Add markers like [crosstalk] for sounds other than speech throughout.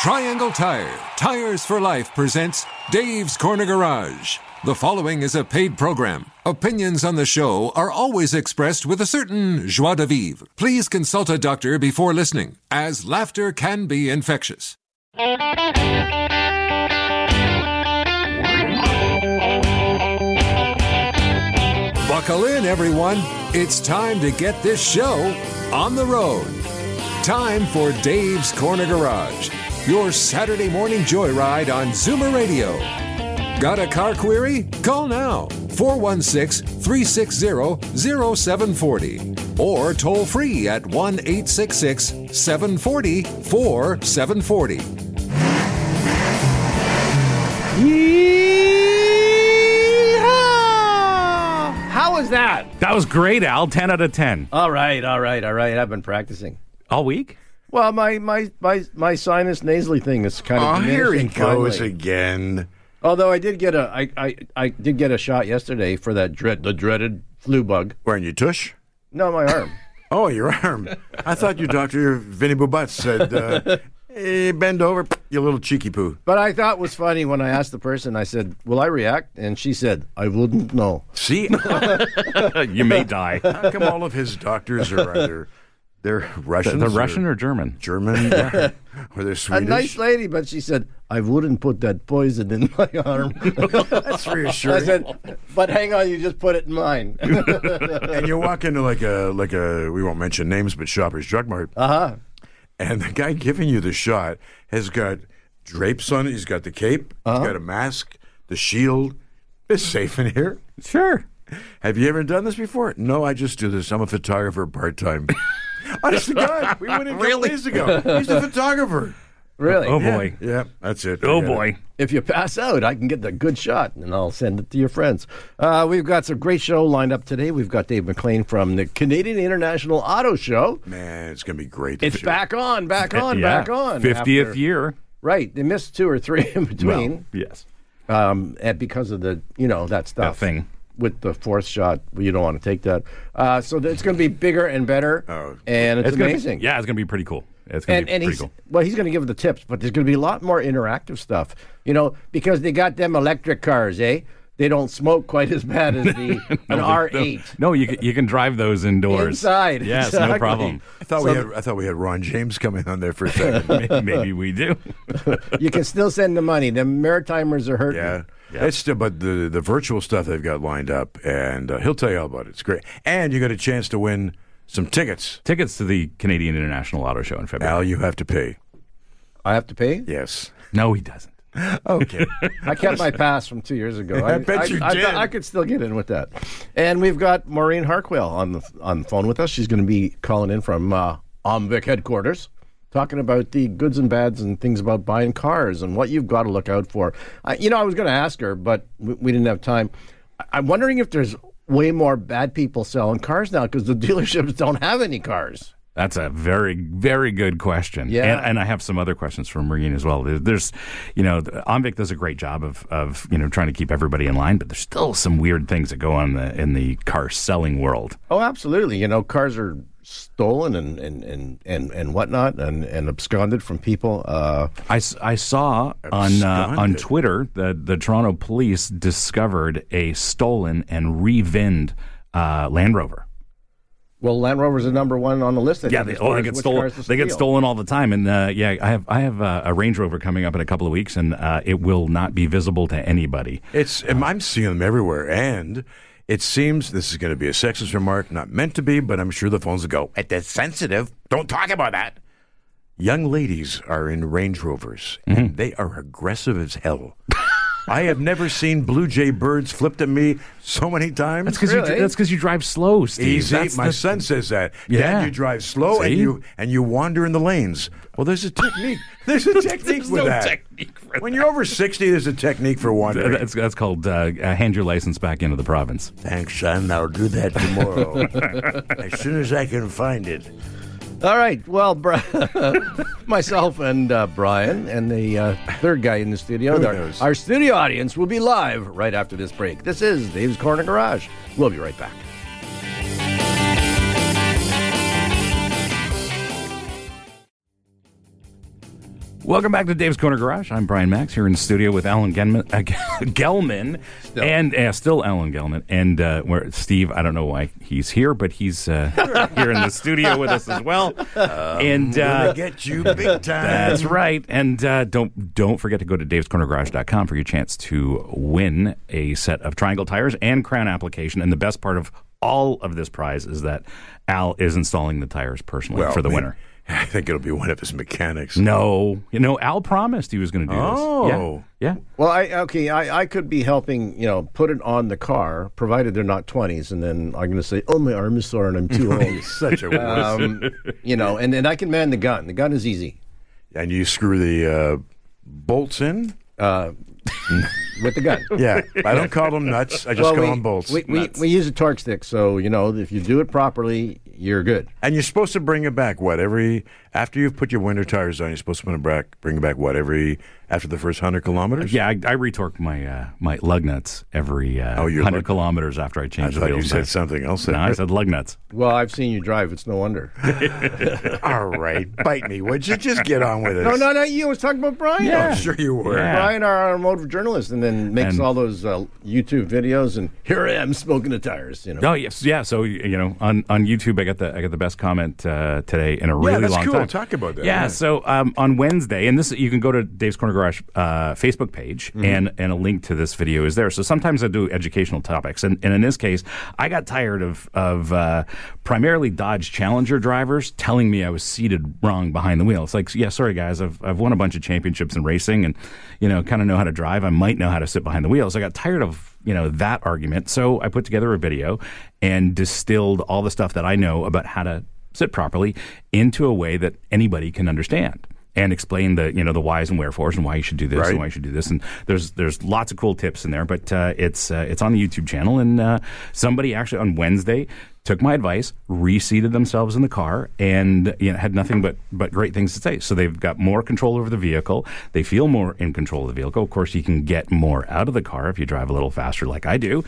Triangle Tire, Tires for Life presents Dave's Corner Garage. The following is a paid program. Opinions on the show are always expressed with a certain joie de vivre. Please consult a doctor before listening, as laughter can be infectious. Buckle in, everyone. It's time to get this show on the road. Time for Dave's Corner Garage, your Saturday morning joyride on Zoomer Radio. Got a car query? Call now 416 360 0740 or toll free at 1 866 740 4740. Yeehaw! How was that? That was great, Al. 10 out of 10. All right, all right, all right. I've been practicing. All week? Well, my my my, my sinus nasally thing is kind of Oh, here he goes finally. again. Although I did get a I, I I did get a shot yesterday for that dread the dreaded flu bug. Wearing your tush? No, my arm. [laughs] Oh, your arm. I thought your doctor, Vinny Bubat, said, uh, hey, bend over, you little cheeky poo. But I thought it was funny when I asked the person. I said, "Will I react?" And she said, "I wouldn't know." See, [laughs] [laughs] you may die. how come all of his doctors are either they're Russians, the Russian or German? German, [laughs] or they're A nice lady, but she said, "I wouldn't put that poison in my arm." [laughs] That's I reassuring. said, "But hang on, you just put it in mine." [laughs] and you walk into like a like a we won't mention names, but Shoppers Drug Mart, uh huh. and the guy giving you the shot has got drapes on it. He's got the cape. Uh-huh. He's got a mask, the shield. It's safe in here. Sure. Have you ever done this before? No, I just do this. I'm a photographer part time. [laughs] Honest to God, we went in a couple days ago. He's a photographer. Really? Oh, Yeah, boy. Yeah, that's it. Oh, Forget it. boy. If you pass out, I can get the good shot and I'll send it to your friends. Uh, we've got some great show lined up today. We've got Dave McLean from the Canadian International Auto Show. Man, it's gonna be great. It's this year. back on, back on, Yeah. back on. 50th after- year. Right. They missed two or three in between Well, yes. um, and because of the, you know, that That stuff. thing. With the fourth shot, you don't want to take that. Uh, so it's going to be bigger and better, Oh. and it's, It's gonna be- amazing. yeah, it's going to be pretty cool. It's going and, to be and pretty he's cool. well, he's going to give the tips, but there's going to be a lot more interactive stuff, you know, because they got them electric cars, eh? They don't smoke quite as bad as the [laughs] an R8 No, you can, you can drive those indoors. inside. Yes, exactly. no problem. I thought we had. I thought we had Ron James coming on there for a second. Maybe, [laughs] maybe we do. [laughs] You can still send the money. The Maritimers are hurting. yeah, it's still. But the the virtual stuff they've got lined up, and uh, he'll tell you all about it. It's great, and you got a chance to win some tickets. Tickets to the Canadian International Auto Show in February. Al, you have to pay. I have to pay. Yes. No, he doesn't. [laughs] Okay. I kept my pass from two years ago. [laughs] I bet you I, did. I could still get in with that. And we've got Maureen Harquail on the on the phone with us. She's going to be calling in from uh, Omvic headquarters, talking about the goods and bads and things about buying cars and what you've got to look out for. I, you know, I was going to ask her, but we, we didn't have time. I, I'm wondering if there's way more bad people selling cars now because the [laughs] dealerships don't have any cars. That's a very, very good question. Yeah. And, and I have some other questions from Maureen as well. There's, you know, Omvic does a great job of, of, you know, trying to keep everybody in line, but there's still some weird things that go on in the, in the car selling world. Oh, absolutely. You know, cars are stolen and and and and, and whatnot and, and absconded from people. Uh, I, s- I saw on uh, on Twitter that the Toronto police discovered a stolen and revinned uh, Land Rover. well, Land Rover's the number one on the list. I Yeah, they, oh, they get stolen. cars to They get stolen all the time, and uh, yeah, I have I have uh, a Range Rover coming up in a couple of weeks, and uh, it will not be visible to anybody. It's and I'm seeing them everywhere, and it seems this is going to be a sexist remark, not meant to be, but I'm sure the phones will go. "Eh, That's sensitive. Don't talk about that. Young ladies are in Range Rovers, and they are aggressive as hell. I have never seen Blue Jay birds flipped at me so many times. That's because Really? you that's because you drive slow, Steve. Easy. That's My the- son says that. Yeah. Dad, you drive slow and you and you wander in the lanes. Well, there's a technique. There's a [laughs] technique There's with no that. technique for when you're over sixty, there's a technique for wandering. That's, that's called uh, uh, hand your license back into the province. Thanks, son. I'll do that tomorrow. [laughs] as soon as I can find it. All right. Well, Bri- [laughs] myself and uh, Brian and the uh, third guy in the studio. Our, our studio audience will be live right after this break. This is Dave's Corner Garage. We'll be right back. Welcome back to Dave's Corner Garage. I'm Brian Makse here in the studio with Alan [laughs] Gelman, uh, Gelman and uh, still Alan Gelman, and uh, where Steve. I don't know why he's here, but he's uh, [laughs] here in the studio with us as well. and uh, get you big time. that's right. And uh, don't don't forget to go to davescornergarage.com for your chance to win a set of Triangle tires and Krown application. And the best part of all of this prize is that Al is installing the tires personally Well, for the man, winner. I think it'll be one of his mechanics. No, you know, Al promised he was going to do Oh. this. Yeah, yeah. Well, I okay, I, I could be helping, you know, put it on the car, provided they're not twenties, and then I'm going to say, "Oh, my arm is sore and I'm too old." [laughs] Such a um, you know, and then I can man the gun. The gun is easy and you screw the uh, bolts in. uh, [laughs] with the gun. [laughs] Yeah, I don't call them nuts. I just Well, call we, them bolts. We, we, we use a torque stick, so you know if you do it properly, you're good. and you're supposed to bring it back. What every after you've put your winter tires on, you're supposed to bring it back. Bring it back. What every after the first hundred kilometers? Yeah, I, I retorque my uh, my lug nuts every uh, Oh, 100 lug- kilometers after I I change the thought you said back. something else. No. I said lug nuts. Well, I've seen you drive. It's no wonder. [laughs] All right, bite me, would you? Just get on with it. no, no, no. You I was talking about Brian. I'm sure you were. Yeah. Brian, our automotive journalist, and then makes And- all those uh, YouTube videos. And here I am smoking the tires. You know. Oh yes, yeah. So you know, on, on YouTube, I got the I got the best comment uh, today in a really that's long cool. time. Talk about that. Yeah. Yeah. So um, on Wednesday, and this you can go to Dave's Corner Garage uh, Facebook page, Mm-hmm. and and a link to this video is there. So sometimes I do educational topics, and, and in this case, I got tired of of uh, primarily Dodge Challenger drivers telling me I was seated wrong behind the wheel. It's like, yeah, sorry guys, I've I've won a bunch of championships in racing, and you know, kind of know how to drive. I might know how to sit behind the wheel. So I got tired of you know that argument. So I put together a video and distilled all the stuff that I know about how to sit properly into a way that anybody can understand and explain the you know the whys and wherefores and why you should do this Right. and why you should do this. And there's there's lots of cool tips in there but uh, it's uh, it's on the YouTube channel. And uh, somebody actually on Wednesday took my advice reseated themselves in the car and you know had nothing but but great things to say. So they've got more control over the vehicle. They feel more in control of the vehicle. Of course you can get more out of the car if you drive a little faster like I do.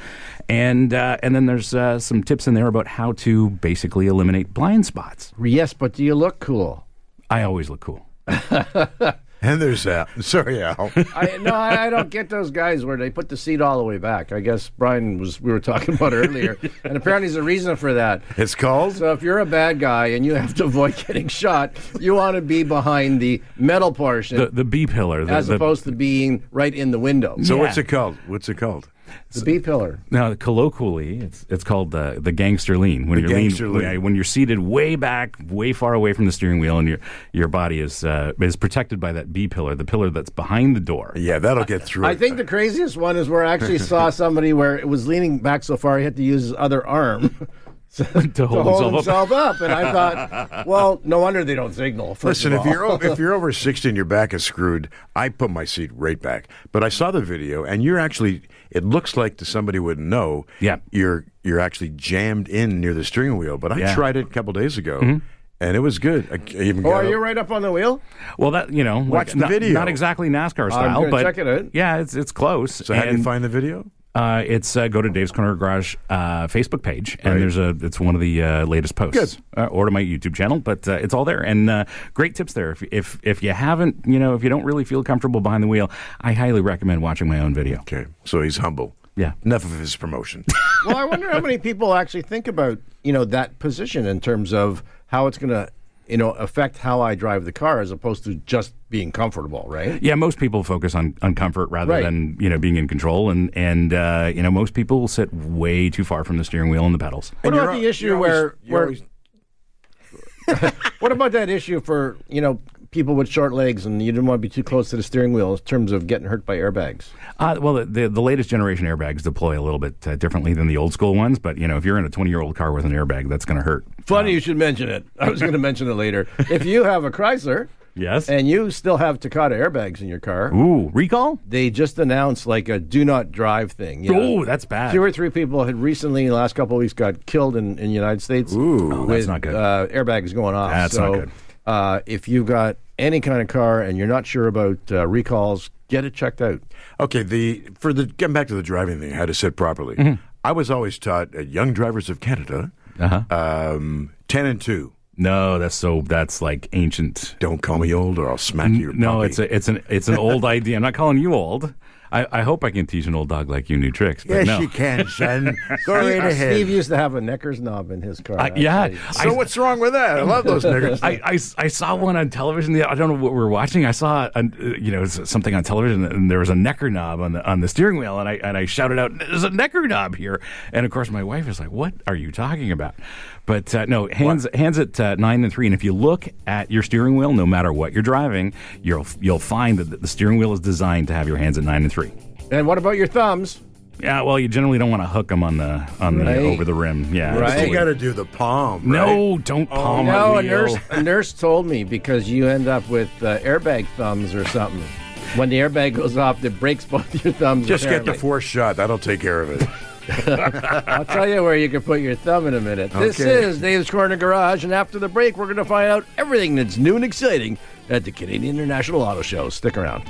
And uh, and then there's uh, some tips in there about how to basically eliminate blind spots. Yes, but do you look cool? I always look cool [laughs] And there's that. [laughs] Sorry, Al. I no, I, I don't get those guys where they put the seat all the way back. I guess Brian was we were talking about earlier, and apparently there's a reason for that. It's called. So if you're a bad guy and you have to avoid getting shot, you want to be behind the metal portion the the B pillar the, as the- opposed to being right in the window. So Yeah. what's it called? What's it called? The B pillar. Now, colloquially, it's it's called the the gangster lean. When The you're gangster lean, lean. when you're seated way back, way far away from the steering wheel, and your your body is uh, is protected by that B pillar, the pillar that's behind the door. Yeah, that'll get through. I it. think the craziest one is where I actually [laughs] saw somebody where it was leaning back so far he had to use his other arm [laughs] to, [laughs] To hold himself up. himself up. And I thought, well, no wonder they don't signal. first Listen, if you're if you're over sixty and your back is screwed, I put my seat right back. But I saw the video, and you're actually. It looks like to somebody wouldn't know. Yeah. you're you're actually jammed in near the steering wheel. But I Yeah. tried it a couple days ago, mm-hmm. and it was good. I, I even Oh, got are you right up on the wheel? Well, that you know, Watch like, the not, video. Not exactly NASCAR style, gonna but check it out. yeah, it's it's close. So how do you find the video? Uh, it's uh, go to Dave's Corner Garage uh, Facebook page, and Right. there's a it's one of the uh, latest posts, uh, or to my YouTube channel. But uh, it's all there, and uh, great tips there. If, if if you haven't, you know, if you don't really feel comfortable behind the wheel, I highly recommend watching my own video. Okay, so he's humble. Yeah. Enough of his promotion. [laughs] Well, I wonder how many people actually think about you know that position in terms of how it's going to you know affect how I drive the car as opposed to just being comfortable, right? Yeah, most people focus on, on comfort rather Right. than you know being in control, and and uh, you know most people sit way too far from the steering wheel and the pedals. What And about the issue you're always- where where always- [laughs] what about that issue for you know people with short legs and you didn't want to be too close to the steering wheel in terms of getting hurt by airbags? Uh, well, the, the the latest generation airbags deploy a little bit uh, differently than the old school ones, but you know if you're in a 20 year old car with an airbag, that's going to hurt. Funny you should mention it. I was going [laughs] to mention it later. If you have a Chrysler Yes. and you still have Takata airbags in your car. Ooh, recall? They just announced like a do not drive thing. you know. Oh, that's bad. Two or three people had recently, in the last couple of weeks, got killed in, in the United States. Ooh. Oh, with, that's not good. Uh, airbags going off. That's so, not good. Uh, if you've got any kind of car and you're not sure about uh, recalls, get it checked out. Okay, the for the getting back to the driving thing, how to sit properly. Mm-hmm. I was always taught at Young Drivers of Canada, Uh-huh. um, ten and two. No, that's so that's like ancient. Don't call me old, or I'll smack you. No, it's a, it's an it's an [laughs] old idea. I'm not calling you old. I, I hope I can teach an old dog like you new tricks. But yes, no. you can, son. [laughs] Go right Steve, ahead. Steve used to have a Necker's knob in his car. I- yeah, actually. so I- what's wrong with that? I love those niggers. I, I, I saw one on television. the- I don't know what we were watching. I saw a, you know something on television, and there was a necker knob on the on the steering wheel, and I and I shouted out, "There's a necker knob here!" And of course, my wife is like, "What are you talking about?" But uh, no, hands hands at uh, nine and three. And if you look at your steering wheel, no matter what you're driving, you'll you'll find that the steering wheel is designed to have your hands at nine and three. And what about your thumbs? Yeah, well, you generally don't want to hook them on the on the Right. over the rim. Yeah, Right. you absolutely. got to do the palm. No, right? don't palm no, a a nurse, a nurse told me because you end up with uh, airbag thumbs or something. When the airbag goes off, it breaks [laughs] both your thumbs. Just get the apparently. fourth shot. That'll take care of it. [laughs] I'll tell you where you can put your thumb in a minute. This Okay. is Dave's Corner Garage, and after the break, we're going to find out everything that's new and exciting at the Canadian International Auto Show. Stick around.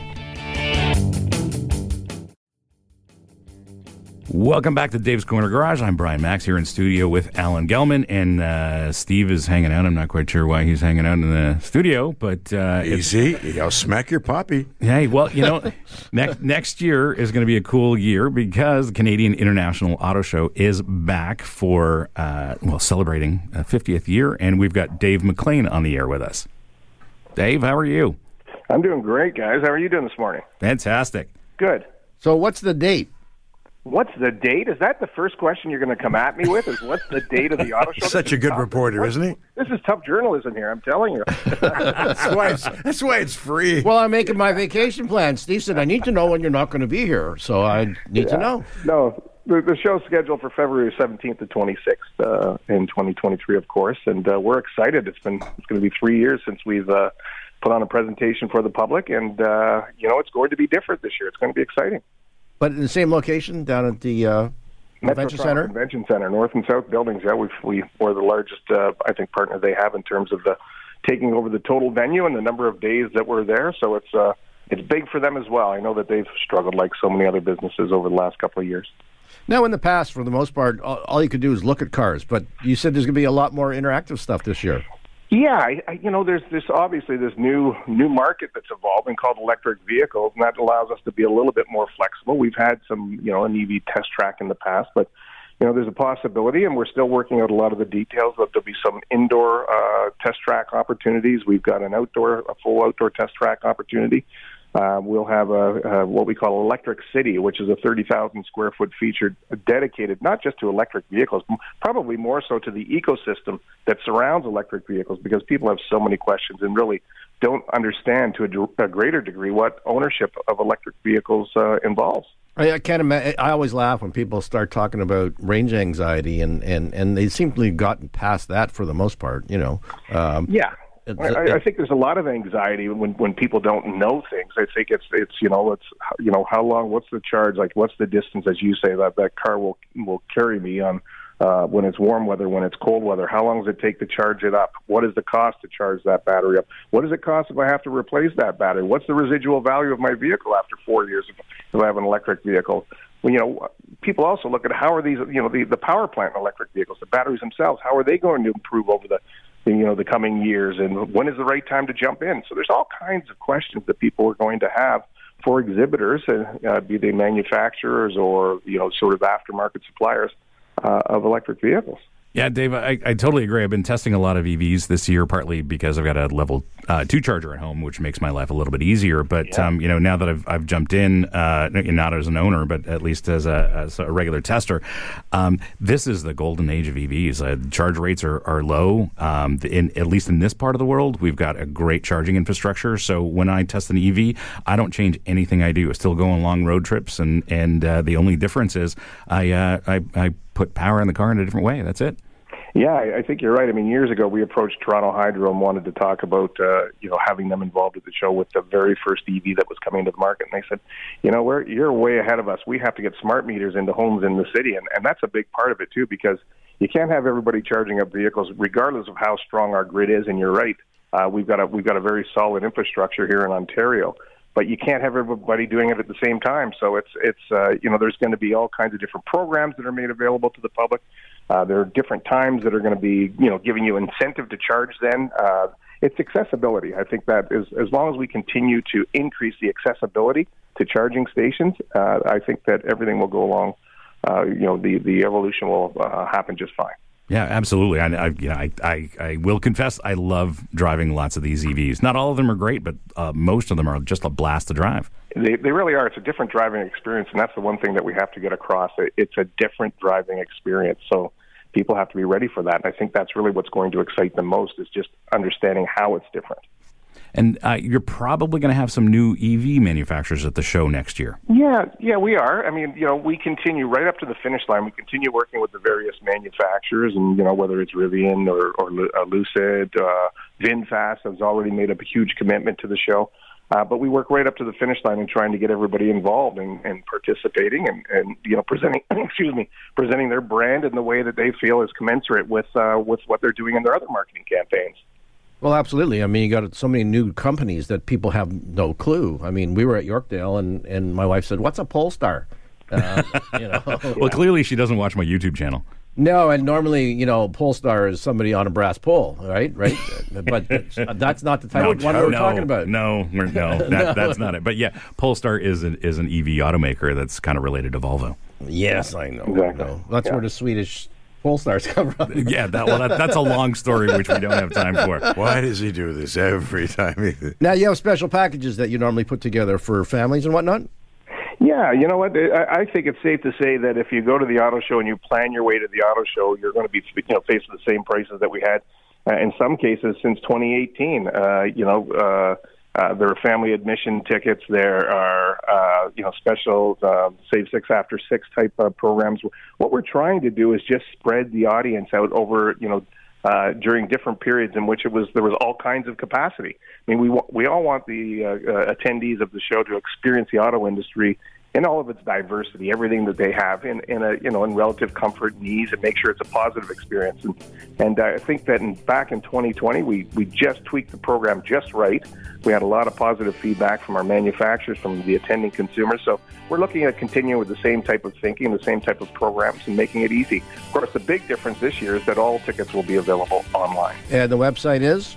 Welcome back to Dave's Corner Garage. I'm Brian Makse here in studio with Alan Gelman, and uh, Steve is hanging out. I'm not quite sure why he's hanging out in the studio, but uh, it's, Easy. I'll smack your poppy. hey, well, you know, [laughs] next next year is going to be a cool year because the Canadian International Auto Show is back for uh, well celebrating a 50th year, and we've got Dave McLean on the air with us. Dave, how are you? I'm doing great, guys. How are you doing this morning? Fantastic. Good. So, what's the date? What's the date? Is that the first question you're going to come at me with? Is what's the date of the auto show? Such a good tough. reporter, isn't he? This is tough journalism here. I'm telling you. That's why it's, that's why it's free. Well, I'm making my vacation plans. Steve said, I need to know when you're not going to be here, so I need to know. no, the, the show's scheduled for February 17th to 26th uh, in 2023, of course, and uh, we're excited. It's been it's going to be three years since we've uh, put on a presentation for the public, and uh, you know it's going to be different this year. It's going to be exciting. But in the same location down at the uh, Convention Center? Convention Center, North and South buildings. Yeah, we've, we we're the largest, uh, I think, partner they have in terms of the taking over the total venue and the number of days that we're there. So it's uh, it's big for them as well. I know that they've struggled like so many other businesses over the last couple of years. Now, in the past, for the most part, all, all you could do is look at cars, but you said there's going to be a lot more interactive stuff this year. Yeah, I, I, you know, there's this obviously this new new market that's evolving called electric vehicles, and that allows us to be a little bit more flexible. We've had some, you know, an EV test track in the past, but you know, there's a possibility, and we're still working out a lot of the details. But there'll be some indoor uh, test track opportunities. We've got an outdoor, a full outdoor test track opportunity. Uh, we'll have a, a what we call Electric City, which is a 30,000 square foot feature dedicated not just to electric vehicles, probably more so to the ecosystem that surrounds electric vehicles, because people have so many questions and really don't understand to a, a greater degree what ownership of electric vehicles uh, involves. I, I can't imagine. I always laugh when people start talking about range anxiety, and, and, and they seem to have gotten past that for the most part. You know, um, Yeah. I, I- think there's a lot of anxiety when when people don't know things. I think it's it's you know it's you know how long what's the charge? Like what's the distance? As you say that that car will will carry me on uh, when it's warm weather when it's cold weather. How long does it take to charge it up? What is the cost to charge that battery up? What does it cost if I have to replace that battery? What's the residual value of my vehicle after four years if, if I have an electric vehicle? Well, you know, people also look at how are these, you know, the, the power plant in electric vehicles, the batteries themselves, how are they going to improve over the, you know, the coming years, and when is the right time to jump in? So there's all kinds of questions that people are going to have for exhibitors, uh, uh, be they manufacturers or you know, sort of aftermarket suppliers uh, of electric vehicles. Yeah, Dave, I, I totally agree. I've been testing a lot of EVs this year, partly because I've got a level uh, two charger at home, which makes my life a little bit easier. But um, you know, now that I've I've jumped in, uh, not as an owner, but at least as a, as a regular tester, um, this is the golden age of EVs. Uh, charge rates are are low. Um, in at least in this part of the world, we've got a great charging infrastructure. So when I test an EV, I don't change anything I do. I still go on long road trips, and and uh, the only difference is I uh, I I put power in the car in a different way. That's it. Yeah, I think you're right. I mean, years ago we approached Toronto Hydro and wanted to talk about uh, you know having them involved at the show with the very first EV that was coming to the market, and they said, you know, we're you're way ahead of us. We have to get smart meters into homes in the city, and and that's a big part of it too because you can't have everybody charging up vehicles regardless of how strong our grid is. And you're right, uh, we've got a we've got a very solid infrastructure here in Ontario. But you can't have everybody doing it at the same time. So it's it's uh, you know there's going to be all kinds of different programs that are made available to the public. Uh, there are different times that are going to be, you know, giving you incentive to charge. Then uh, it's accessibility. I think that is as long as we continue to increase the accessibility to charging stations, uh, I think that everything will go along. Uh, you know, the the evolution will uh, happen just fine. Yeah, absolutely. I, I, you know, I, I, I will confess, I love driving lots of these EVs. Not all of them are great, but uh, most of them are just a blast to drive. They, they really are. It's a different driving experience, and that's the one thing that we have to get across. It- It's a different driving experience. So people have to be ready for that. And I think that's really what's going to excite them most is just understanding how it's different. And uh, you're probably going to have some new EV manufacturers at the show next year. Yeah, yeah, we are. I mean, you know, we continue right up to the finish line. We continue working with the various manufacturers, and you know, whether it's Rivian or, or uh, Lucid, uh, VinFast has already made a huge commitment to the show. Uh, but we work right up to the finish line and trying to get everybody involved and, and participating and, and you know presenting [coughs] excuse me presenting their brand in the way that they feel is commensurate with uh, with what they're doing in their other marketing campaigns. Well, absolutely. I mean, you got so many new companies that people have no clue. I mean, we were at Yorkdale, and, and my wife said, "What's a Polestar?" Uh, [laughs] you know, Well, clearly she doesn't watch my YouTube channel. no, and normally, you know, Polestar is somebody on a brass pole, right? Right, [laughs] but that's not the type of one we're no, talking about. No, we're, no, [laughs] that, that's not it. But yeah, Polestar is an, is an EV automaker that's kind of related to Volvo. Yes, I know. I Exactly. know. That's Yeah. where the Swedish Polestars come from. [laughs] Yeah, that, well, that, that's a long story which we don't have time for. Why does he do this every time? [laughs] Now you have special packages that you normally put together for families and whatnot. Yeah, you know what? I, I think it's safe to say that if you go to the auto show and you plan your way to the auto show, you're going to be you know facing the same prices that we had uh, in some cases since 2018. Uh, you know, uh, uh, there are family admission tickets. There are uh, you know special uh, save six after six type of programs. What we're trying to do is just spread the audience out over you know uh, during different periods in which it was there was all kinds of capacity. I mean, we we all want the uh, uh, attendees of the show to experience the auto industry in all of its diversity, everything that they have in, in a you know in relative comfort and ease, and make sure it's a positive experience. And and I think that in, back in 2020, we we just tweaked the program just right. We had a lot of positive feedback from our manufacturers, from the attending consumers. So we're looking at continuing with the same type of thinking, the same type of programs, and making it easy. Of course, the big difference this year is that all tickets will be available online And the website is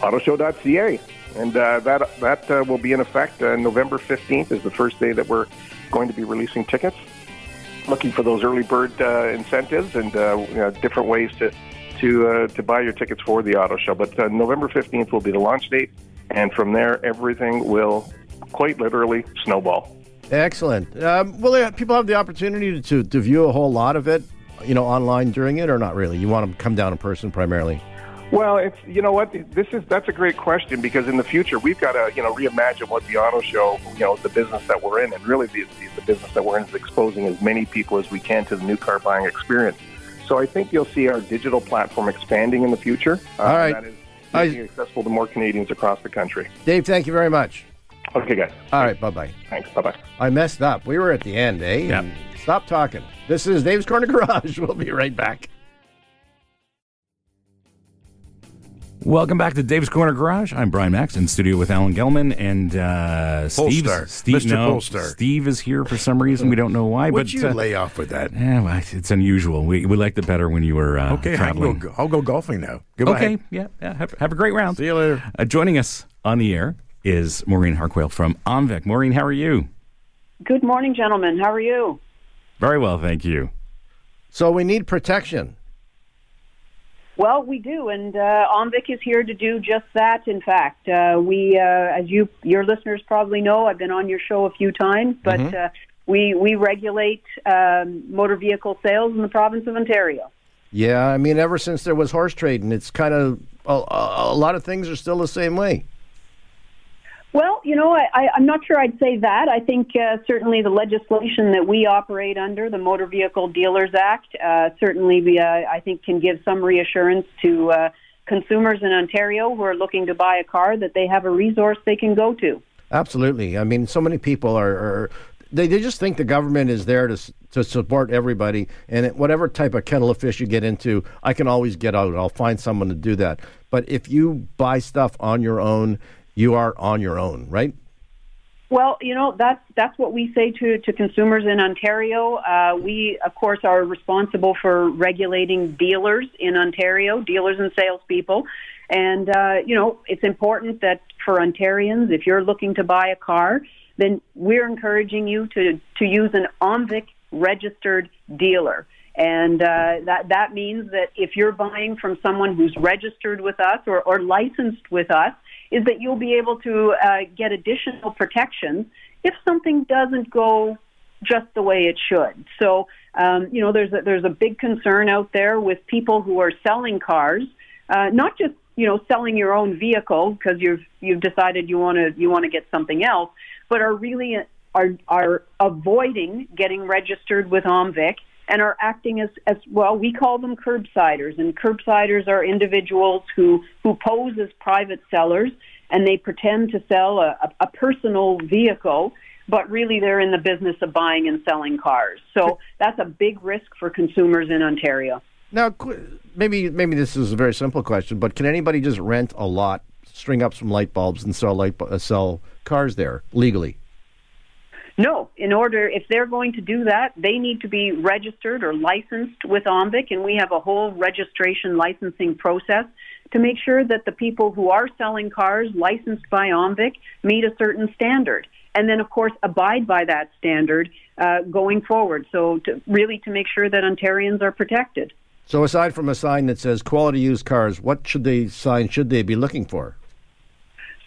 autoshow.ca. And uh, that that uh, will be in effect uh, November 15th is the first day that we're going to be releasing tickets. Looking for those early bird uh, incentives and uh, you know, different ways to to uh, to buy your tickets for the auto show. But November 15th will be the launch date, and from there everything will quite literally snowball. excellent. Um, will people have the opportunity to, to view a whole lot of it, you know, online during it, or not really? You want them to come down in person primarily. Well, it's you know what this is. That's a great question because in the future we've got to you know reimagine what the auto show you know the business that we're in and really the, the, the business that we're in is exposing as many people as we can to the new car buying experience. So I think you'll see our digital platform expanding in the future. Uh, All right. that is I- making it accessible to more Canadians across the country. Dave, thank you very much. Okay, guys. All right, bye bye. Thanks. Bye bye. I messed up. We were at the end, eh? Yep. Stop talking. This is Dave's Corner Garage. [laughs] We'll be right back. Welcome back to Dave's Corner Garage. I'm Brian Makse in studio with Alan Gelman and uh, Steve. Steve, Mr. no, Polestar. Steve is here for some reason. We don't know why, would but you uh, lay off with that? yeah, well, it's unusual. We we liked it better when you were uh, Okay, I traveling. can go, I'll go golfing now. Goodbye. Okay, yeah, yeah. Have, have a great round. See you later. Uh, joining us on the air is Maureen Harquail from Omvic. Maureen, how are you? Good morning, gentlemen. How are you? Very well, thank you. So we need protection. Well, we do, and uh, Omvic is here to do just that. In fact, uh, we, uh, as you, your listeners probably know, I've been on your show a few times, but uh, we we regulate um, motor vehicle sales in the province of Ontario. Yeah, I mean, ever since there was horse trading, it's kind of a, a, a lot of things are still the same way. Well, you know, I, I'm not sure I'd say that. I think uh, certainly the legislation that we operate under, the Motor Vehicle Dealers Act, uh, certainly we, uh, I think can give some reassurance to uh, consumers in Ontario who are looking to buy a car that they have a resource they can go to. Absolutely. I mean, so many people are, are they, they just think the government is there to to support everybody, and whatever type of kettle of fish you get into, I can always get out. I'll find someone to do that. But if you buy stuff on your own, you are on your own, right? Well, you know that's that's what we say to to consumers in Ontario. Uh, we, of course, are responsible for regulating dealers in Ontario, dealers and salespeople, and uh, you know it's important that for Ontarians, if you're looking to buy a car, then we're encouraging you to to use an OMVIC registered dealer. And uh, that that means that if you're buying from someone who's registered with us or, or licensed with us, is that you'll be able to uh, get additional protection if something doesn't go just the way it should. So, um, you know, there's a, there's a big concern out there with people who are selling cars, uh, not just you know selling your own vehicle because you've you've decided you want to you want to get something else, but are really are are avoiding getting registered with OMVIC and are acting as, as well. We call them curbsiders, and curbsiders are individuals who, who pose as private sellers and they pretend to sell a, a, a personal vehicle, but really they're in the business of buying and selling cars. So that's a big risk for consumers in Ontario. Now, maybe maybe this is a very simple question, but can anybody just rent a lot, string up some light bulbs, and sell light uh, sell cars there legally? No, in order, if they're going to do that, they need to be registered or licensed with OMVIC, and we have a whole registration licensing process to make sure that the people who are selling cars licensed by OMVIC meet a certain standard. And then, of course, abide by that standard uh, going forward. So, to, really, to make sure that Ontarians are protected. So, aside from a sign that says "quality used cars," what should they sign should they be looking for?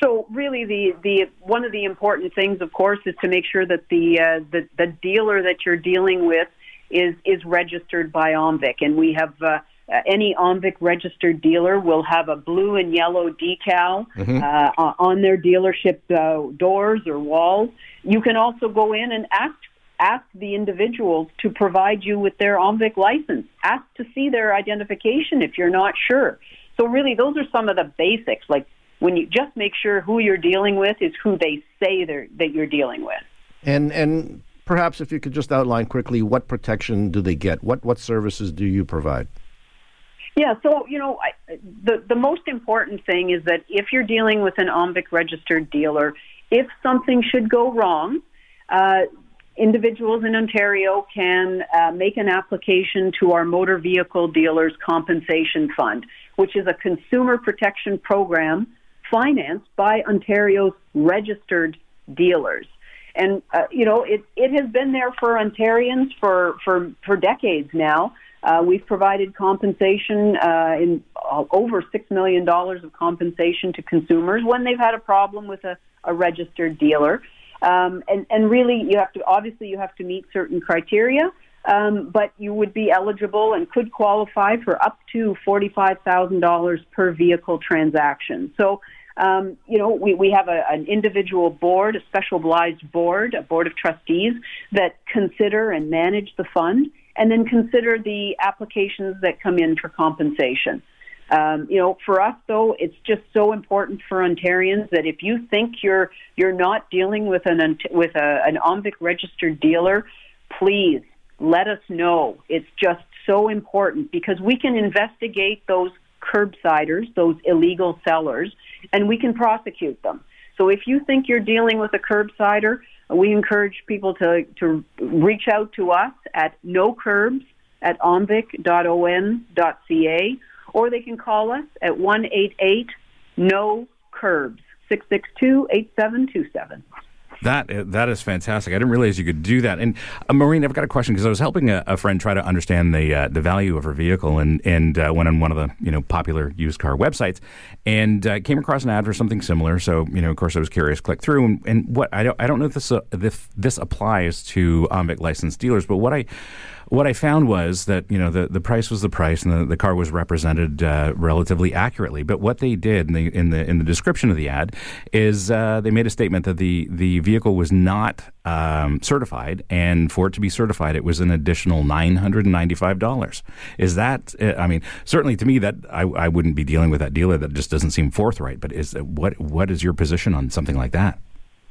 So really, the, the one of the important things, of course, is to make sure that the uh, the, the dealer that you're dealing with is is registered by OMVIC, and we have. Uh, uh, any OMVIC registered dealer will have a blue and yellow decal mm-hmm. uh, on their dealership uh, doors or walls. You can also go in and ask ask the individuals to provide you with their OMVIC license. Ask to see their identification if you're not sure. So really, those are some of the basics. Like when you just make sure who you're dealing with is who they say they're, that you're dealing with. And and perhaps if you could just outline quickly what protection do they get? What what services do you provide? Yeah, so you know, I, the the most important thing is that if you're dealing with an OMVIC registered dealer, if something should go wrong, uh, individuals in Ontario can uh, make an application to our Motor Vehicle Dealers Compensation Fund, which is a consumer protection program financed by Ontario's registered dealers. And uh, you know, it it has been there for Ontarians for for for decades now. Uh, we've provided compensation uh, in uh, over six million dollars of compensation to consumers when they've had a problem with a, a registered dealer. Um, and and really, you have to obviously you have to meet certain criteria. Um, but you would be eligible and could qualify for up to $45,000 per vehicle transaction. So um, you know, we, we have a, an individual board, a specialized board, a board of trustees that consider and manage the fund and then consider the applications that come in for compensation. Um, you know, for us though, it's just so important for Ontarians that if you think you're you're not dealing with an with a, an OMVIC registered dealer, please let us know. It's just so important because we can investigate those curbsiders, those illegal sellers, and we can prosecute them. So if you think you're dealing with a curbsider, we encourage people to, to reach out to us at no curbs at omvic.on.ca or they can call us at 188 no curbs 662 8727. That that is fantastic. I didn't realize you could do that. And uh, Maureen, I've got a question because I was helping a, a, friend try to understand the uh, the value of her vehicle, and and uh, went on one of the you know popular used car websites, and uh, came across an ad for something similar. So you know, of course, I was curious, click through, and, and what I don't I don't know if this uh, if this applies to OMVIC licensed dealers, but what I what I found was that you know the, the price was the price, and the, the car was represented uh, relatively accurately. But what they did in the in the in the description of the ad is uh, they made a statement that the the vehicle was not um, certified, and for it to be certified, it was an additional nine hundred and ninety five dollars. Is that? uh, I mean, certainly to me that I, I wouldn't be dealing with that dealer. That just doesn't seem forthright. But is what what is your position on something like that?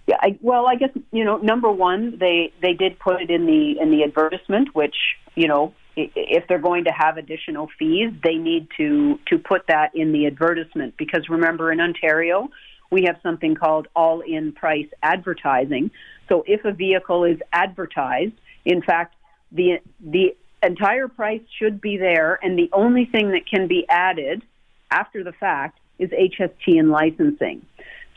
Yeah, I, well, I guess you know, number one, they they did put it in the in the advertisement, which you know, if they're going to have additional fees, they need to to put that in the advertisement because remember, in Ontario, we have something called all-in price advertising. So if a vehicle is advertised, in fact, the the entire price should be there, and the only thing that can be added after the fact is HST and licensing.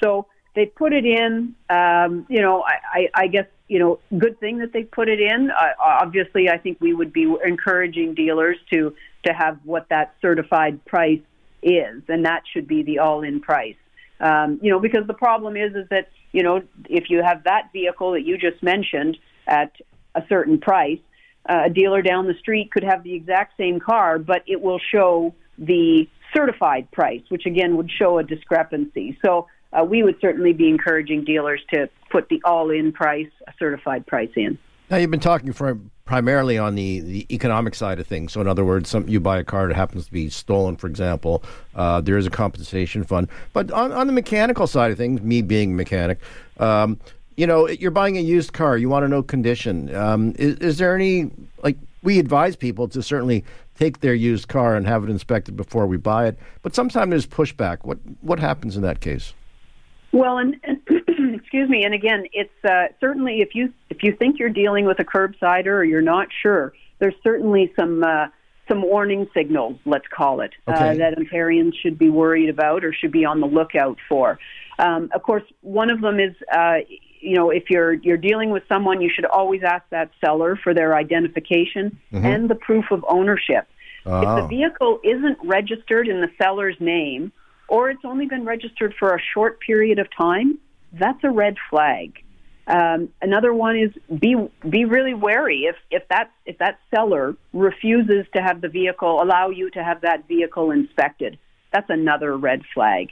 So they put it in. Um, you know, I, I, I guess you know, good thing that they put it in. Uh, obviously, I think we would be encouraging dealers to to have what that certified price is, and that should be the all-in price. Um, you know, because the problem is is that you know if you have that vehicle that you just mentioned at a certain price, uh, a dealer down the street could have the exact same car, but it will show the certified price, which again would show a discrepancy. So uh, we would certainly be encouraging dealers to put the all-in price, a certified price in. Now you've been talking for primarily on the, the economic side of things. So in other words, some you buy a car that happens to be stolen, for example, uh, there is a compensation fund. But on, on the mechanical side of things, me being a mechanic, um, you know, you're buying a used car, you want to know condition. Um, is, is there any like we advise people to certainly take their used car and have it inspected before we buy it, but sometimes there's pushback. What what happens in that case? Well, and, and [clears throat] excuse me, and again, it's uh, certainly if you if you think you're dealing with a curbsider or you're not sure, there's certainly some uh, some warning signals, let's call it, uh, that Ontarians should be worried about or should be on the lookout for. Um, of course, one of them is. Uh, you know, if you're you're dealing with someone, you should always ask that seller for their identification and the proof of ownership. If the Oh. vehicle isn't registered in the seller's name, or it's only been registered for a short period of time, that's a red flag. Um, another one is be be really wary if if that if that seller refuses to have the vehicle allow you to have that vehicle inspected. That's another red flag.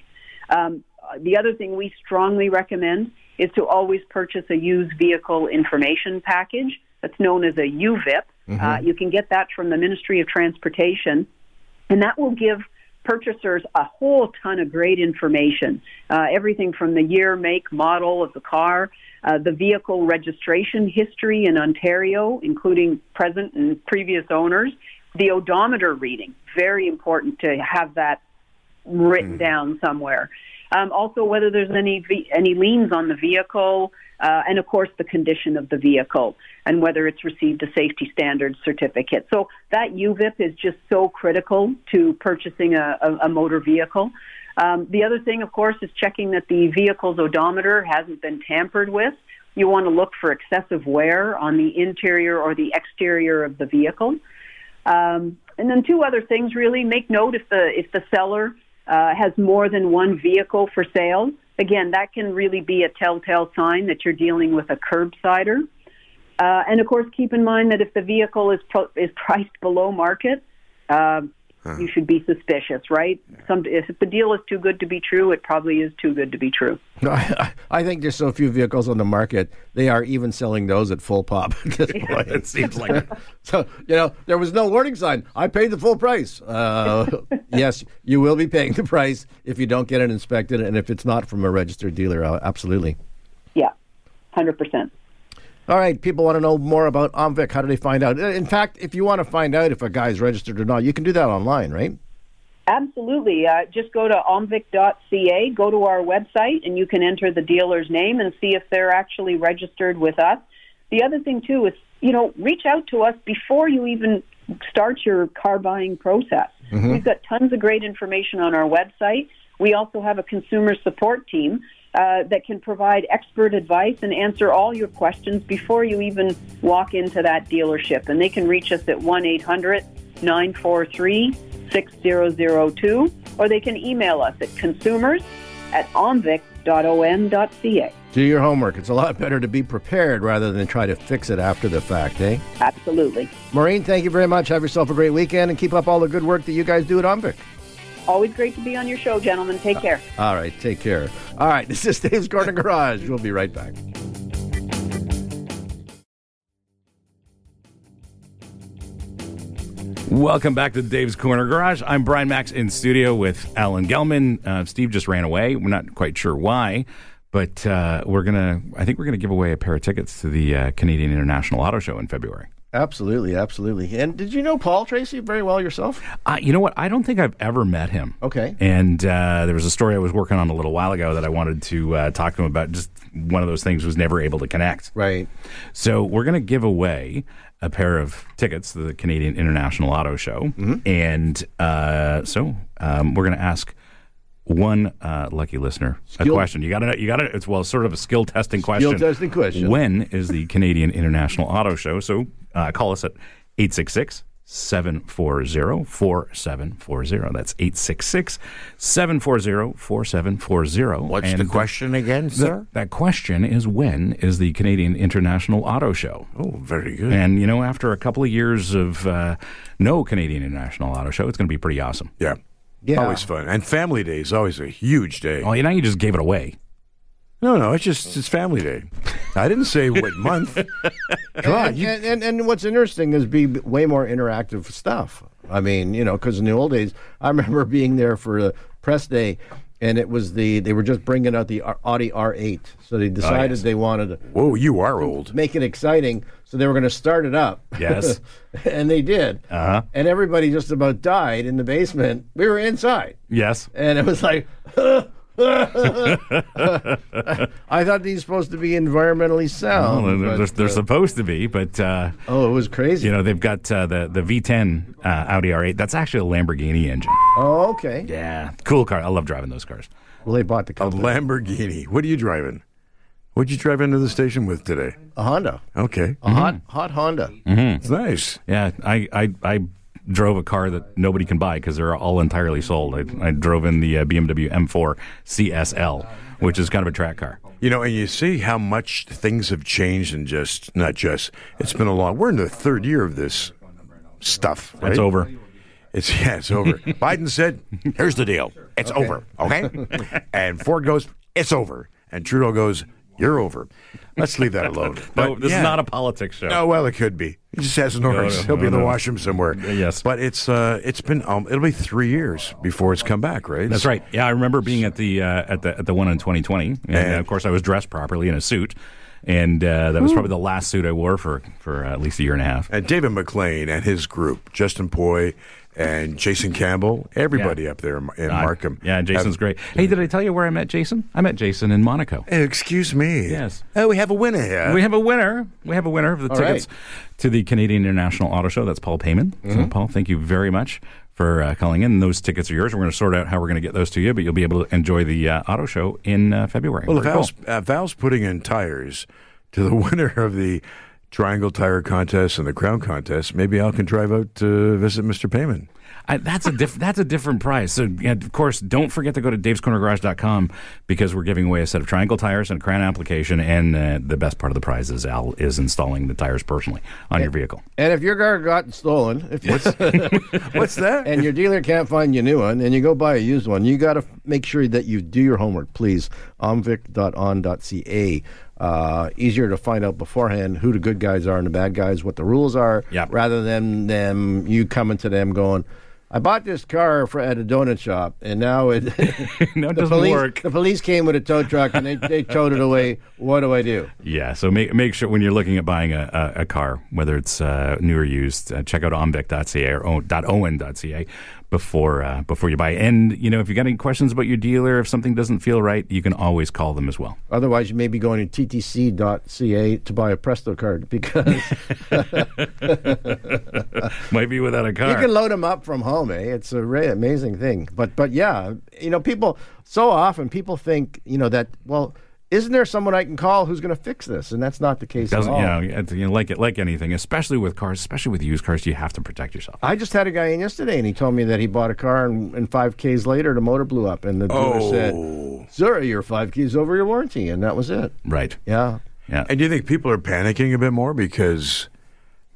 Um, the other thing we strongly recommend is to always purchase a used vehicle information package that's known as a UVIP. Uh, you can get that from the Ministry of Transportation, and that will give purchasers a whole ton of great information. Uh, everything from the year, make, model of the car, uh, the vehicle registration history in Ontario, including present and previous owners, the odometer reading. Very important to have that written down somewhere. Um, also, whether there's any any liens on the vehicle, uh, and of course the condition of the vehicle, and whether it's received a safety standards certificate. So that UVIP is just so critical to purchasing a, a, a motor vehicle. Um, the other thing, of course, is checking that the vehicle's odometer hasn't been tampered with. You want to look for excessive wear on the interior or the exterior of the vehicle. Um, and then two other things really make note if the if the seller uh, has more than one vehicle for sale. Again, that can really be a telltale sign that you're dealing with a curbsider. Uh, and of course, keep in mind that if the vehicle is pro- is priced below market, uh, you should be suspicious, right? Some if the deal is too good to be true, it probably is too good to be true. I, I think there's so few vehicles on the market. They are even selling those at full pop [laughs] at this point. it seems like it. [laughs] So you know there was no warning sign. I paid the full price. Uh, [laughs] yes, you will be paying the price if you don't get it inspected, and if it's not from a registered dealer. Uh, absolutely. Yeah, hundred percent. All right, people want to know more about Omvic. How do they find out? In fact, if you want to find out if a guy's registered or not, you can do that online, right? Absolutely. Uh, just go to omvic.ca, go to our website, and you can enter the dealer's name and see if they're actually registered with us. The other thing, too, is, you know, reach out to us before you even start your car buying process. We've got tons of great information on our website. We also have a consumer support team uh, that can provide expert advice and answer all your questions before you even walk into that dealership. And they can reach us at 1 800 943 6002, or they can email us at consumers at omvic.on.ca. Do your homework. It's a lot better to be prepared rather than try to fix it after the fact, eh? Absolutely. Maureen, thank you very much. Have yourself a great weekend and keep up all the good work that you guys do at Omvic. Always great to be on your show, gentlemen. Take care. All right, take care. All right, [laughs] this is Dave's Corner Garage. We'll be right back. Welcome back to Dave's Corner Garage. I'm Brian Makse in studio with Alan Gelman. Uh, Steve just ran away. We're not quite sure why, but uh, we're gonna. I think we're gonna give away a pair of tickets to the uh, Canadian International Auto Show in February. Absolutely, absolutely. And did you know Paul Tracy very well yourself? Uh, you know what? I don't think I've ever met him. Okay. And uh, there was a story I was working on a little while ago that I wanted to uh, talk to him about. Just one of those things was never able to connect. Right. So we're going to give away a pair of tickets to the Canadian International Auto Show, and uh, so um, we're going to ask one uh, lucky listener a question. You got to, you got to. It's well, sort of a skill testing question. Skill testing question. When is the Canadian International Auto Show? So uh, call us at 866 740 4740. That's 866 740 4740. What's the question again, sir? That question is when is the Canadian International Auto Show? Oh, very good. And you know, after a couple of years of uh, no Canadian International Auto Show, it's going to be pretty awesome. yeah. Yeah. Always fun. And Family Day is always a huge day. Well, you know, you just gave it away. No, no, it's just it's Family Day. I didn't say what month. [laughs] Come on, And, you, and, and, and what's interesting is be way more interactive stuff. I mean, you know, because in the old days, I [laughs] remember being there for a press day, and it was the they were just bringing out the Audi R8, so they decided yes. they wanted to whoa, you are old. make it exciting, so they were going to start it up. Yes. [laughs] and they did. Uh-huh. And everybody just about died in the basement. We were inside, Yes. and it was like. [laughs] I thought these supposed to be environmentally sound. Well, they're, but, they're uh, supposed to be, but uh, oh, it was crazy. you know they've got uh, the the V10 uh, Audi R8. That's actually a Lamborghini engine. oh, okay. Yeah, cool car. I love driving those cars. Well, they bought the A. Lamborghini. What are you driving? What'd you drive into the station with today? A Honda. Okay. A hot, hot Honda. It's nice. Yeah, I I, I drove a car that nobody can buy because they're all entirely sold. I, I drove in the uh, BMW M4 CSL, which is kind of a track car. You know, and you see how much things have changed and just, not just, it's been a long, we're in the third year of this stuff, right? It's over. It's, [laughs] yeah, it's over. Biden said, here's the deal. It's over, okay? and Ford goes, it's over. And Trudeau goes, you're over. Let's leave that [laughs] alone. No, this yeah. is not a politics show. No, well, it could be. He just has Norris. no, He'll be no, in the washroom somewhere. yes. but it's uh, it's been um, it'll be three years before it's come back, right? That's right. Yeah, I remember being at the uh, at the at the one in 2020, and And- of course I was dressed properly in a suit, and uh, that was probably the last suit I wore for for uh, at least a year and a half. And David McLean and his group, Justin Poy and Jason Campbell, everybody Yeah. up there in in Markham. Yeah, Jason's have- great. Hey, did I tell you where I met Jason? I met Jason in Monaco. Excuse me. Yes. Oh, we have a winner here. We have a winner. We have a winner of the All tickets to the Canadian International Auto Show. That's Paul Payman. Mm-hmm. So, Paul, thank you very much for uh, calling in. Those tickets are yours. We're going to sort out how we're going to get those to you, but you'll be able to enjoy the uh, auto show in uh, February. well, Val's, uh, Val's putting in tires to the [laughs] winner of the Triangle Tire Contest and the Krown Contest, maybe Al can drive out to visit Mr. Payman. I, that's a diff- that's a different price. So, yeah, of course, don't forget to go to davescornergarage.com because we're giving away a set of Triangle tires and a Krown application, and uh, the best part of the prize is Al is installing the tires personally on your vehicle. And if your car got stolen, if what's, [laughs] What's that? and your dealer can't find you a new one, and you go buy a used one, you got to make sure that you do your homework, please. omvic.on.ca. Uh, easier to find out beforehand who the good guys are and the bad guys, what the rules are, Yep. rather than them you coming to them going. I bought this car for, at a donut shop, and now it [laughs] No, it [laughs] doesn't police work. the police came with a tow truck and they, they towed it away. What do I do? Yeah, so make make sure when you're looking at buying a, a, a car, whether it's uh, new or used, uh, check out omvic.ca or o- .owen.ca before uh, before you buy. And you know, if you got any questions about your dealer, if something doesn't feel right, you can always call them as well. Otherwise, you may be going to ttc.ca to buy a Presto card because [laughs] Might be without a car. You can load them up from home, eh? It's a really amazing thing. But but yeah, you know, people so often people think you know that well, isn't there someone I can call who's going to fix this? And that's not the case at Doesn't all. you know, it's, you know like it like anything, especially with cars, especially with used cars, you have to protect yourself. I just had a guy in yesterday, and he told me that he bought a car, and, and five Ks later, the motor blew up, and the dealer Oh. said, "Sir, you're five Ks over your warranty," and that was it. Right. Yeah, Yeah. And do you think people are panicking a bit more because,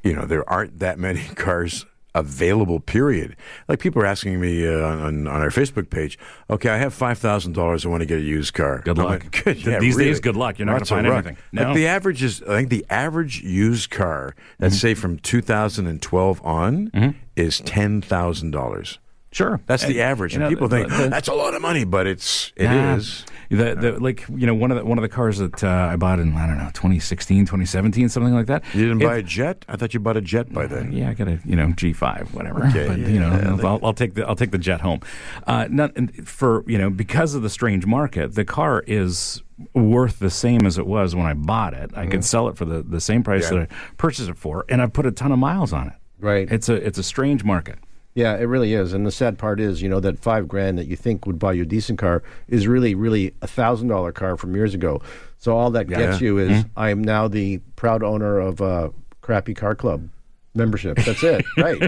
you know, there aren't that many [laughs] cars available? Period. Like people are asking me uh, on on our Facebook page. Okay, I have five thousand dollars. I want to get a used car. Good luck. like, Good, yeah, These really. days, good luck. You're not gonna find luck. anything. Like the average is, I think the average used car, let's Mm-hmm. say from 2012 on, is ten thousand dollars. Sure. That's the average. you And know, people the- think the- that's a lot of money, but it's it Nah. is. The, the, like you know one of the one of the cars that uh, I bought in I don't know 2016 2017 something like that. You didn't It- buy a jet? I thought you bought a jet by then. Yeah, I got a you know G5, whatever. Okay, but yeah, you know, yeah, I'll, I'll take the I'll take the jet home. Uh, not for you know because of the strange market, the car is worth the same as it was when I bought it. I could sell it for the, the same price Mm-hmm. Yeah. that I purchased it for, and I put a ton of miles on it. Right. It's a it's a strange market. Yeah, it really is. And the sad part is, you know, that five grand that you think would buy you a decent car is really, really a thousand dollar car from years ago. So all that gets Yeah. you is mm-hmm. I am now the proud owner of a crappy car club membership. That's it, [laughs] right?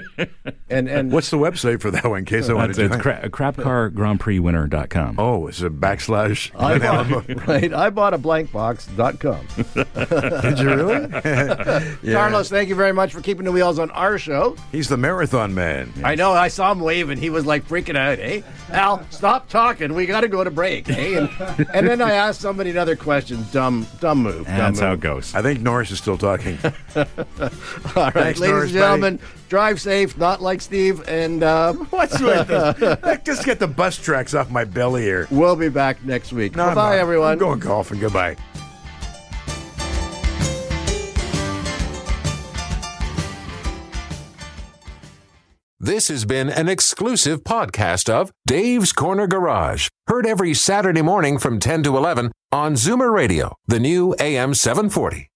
And and What's the website for that one? In case I want It's, to it's join? cra- crapcargrandprixwinner.com. Oh, it's a backslash. I [laughs] bought, [laughs] right, I bought a blankbox.com. Did you really? Yeah. Carlos, thank you very much for keeping the wheels on our show. He's the marathon man. I know. I saw him waving. He was like freaking out. Hey, Al, stop talking. We got to go to break. Hey, and, and then I asked somebody another question. Dumb, dumb move. Dumb that's how it move. goes. I think Norris is still talking. All right, Thanks, ladies and gentlemen, drive safe, not like Steve, and uh, [laughs] What's with [laughs] this? Just get the bus tracks off my belly here. we'll be back next week. No, Bye, everyone. I'm going golfing. Goodbye. This has been an exclusive podcast of Dave's Corner Garage. Heard every Saturday morning from 10 to 11 on Zoomer Radio, the new AM 740.